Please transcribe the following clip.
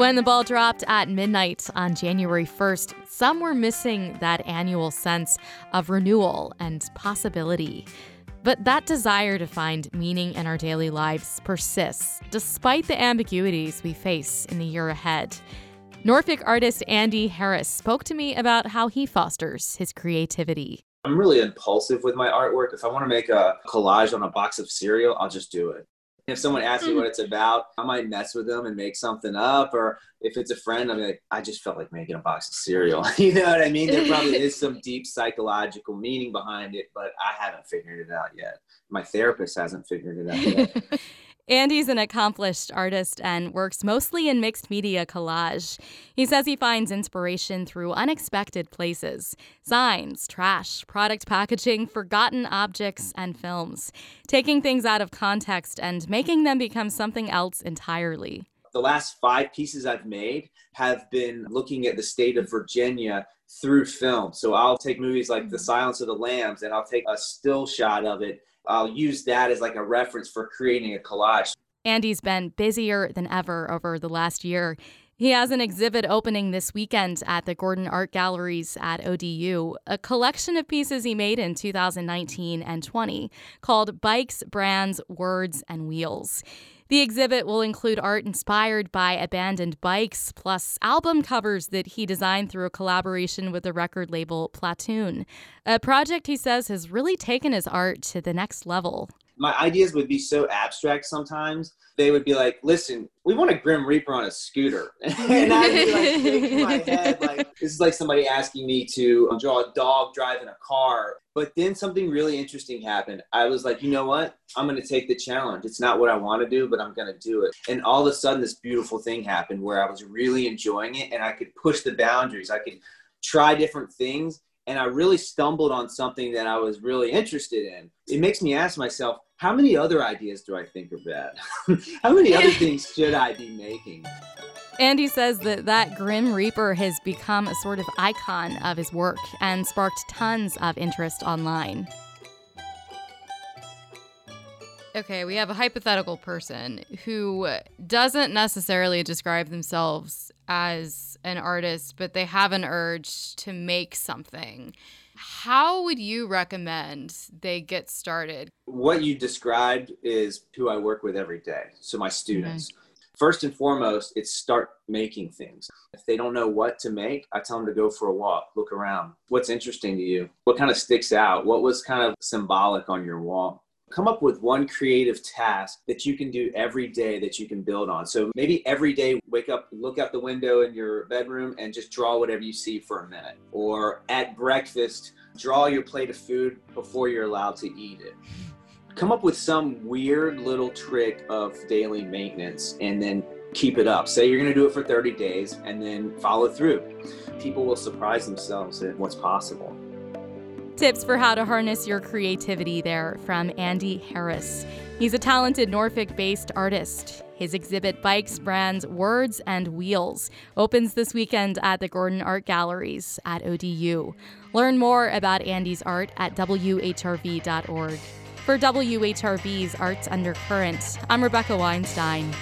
When the ball dropped at midnight on January 1st, some were missing that annual sense of renewal and possibility. But that desire to find meaning in our daily lives persists, despite the ambiguities we face in the year ahead. Norfolk artist Andy Harris spoke to me about how he fosters his creativity. I'm really impulsive with my artwork. If I want to make a collage on a box of cereal, I'll just do it. If someone asks me mm. what it's about, I might mess with them and make something up. Or if it's a friend, I'm like, I just felt like making a box of cereal. you know what I mean? There probably is some deep psychological meaning behind it, but I haven't figured it out yet. My therapist hasn't figured it out yet. Andy's an accomplished artist and works mostly in mixed media collage. He says he finds inspiration through unexpected places signs, trash, product packaging, forgotten objects, and films, taking things out of context and making them become something else entirely. The last five pieces I've made have been looking at the state of Virginia through film. So I'll take movies like The Silence of the Lambs and I'll take a still shot of it I'll use that as like a reference for creating a collage. Andy's been busier than ever over the last year. He has an exhibit opening this weekend at the Gordon Art Galleries at ODU, a collection of pieces he made in 2019 and 20 called Bikes, Brands, Words, and Wheels. The exhibit will include art inspired by abandoned bikes, plus album covers that he designed through a collaboration with the record label Platoon, a project he says has really taken his art to the next level. My ideas would be so abstract sometimes. They would be like, listen, we want a Grim Reaper on a scooter. and I'd be like, shaking my head, like, this is like somebody asking me to draw a dog driving a car but then something really interesting happened. I was like, you know what? I'm going to take the challenge. It's not what I want to do, but I'm going to do it. And all of a sudden, this beautiful thing happened where I was really enjoying it and I could push the boundaries. I could try different things. And I really stumbled on something that I was really interested in. It makes me ask myself, how many other ideas do I think are bad? how many other things should I be making? Andy says that that Grim Reaper has become a sort of icon of his work and sparked tons of interest online. Okay, we have a hypothetical person who doesn't necessarily describe themselves as an artist, but they have an urge to make something. How would you recommend they get started? What you described is who I work with every day. So, my students. Mm-hmm first and foremost, it's start making things. If they don't know what to make, I tell them to go for a walk, look around. What's interesting to you? What kind of sticks out? What was kind of symbolic on your wall? Come up with one creative task that you can do every day that you can build on. So maybe every day, wake up, look out the window in your bedroom and just draw whatever you see for a minute. Or at breakfast, draw your plate of food before you're allowed to eat it come up with some weird little trick of daily maintenance and then keep it up. Say you're going to do it for 30 days and then follow through. People will surprise themselves at what's possible. Tips for how to harness your creativity there from Andy Harris. He's a talented Norfolk based artist. His exhibit Bikes, Brands, Words, and Wheels opens this weekend at the Gordon Art Galleries at ODU. Learn more about Andy's art at WHRV.org. For WHRV's Arts Undercurrent, I'm Rebecca Weinstein.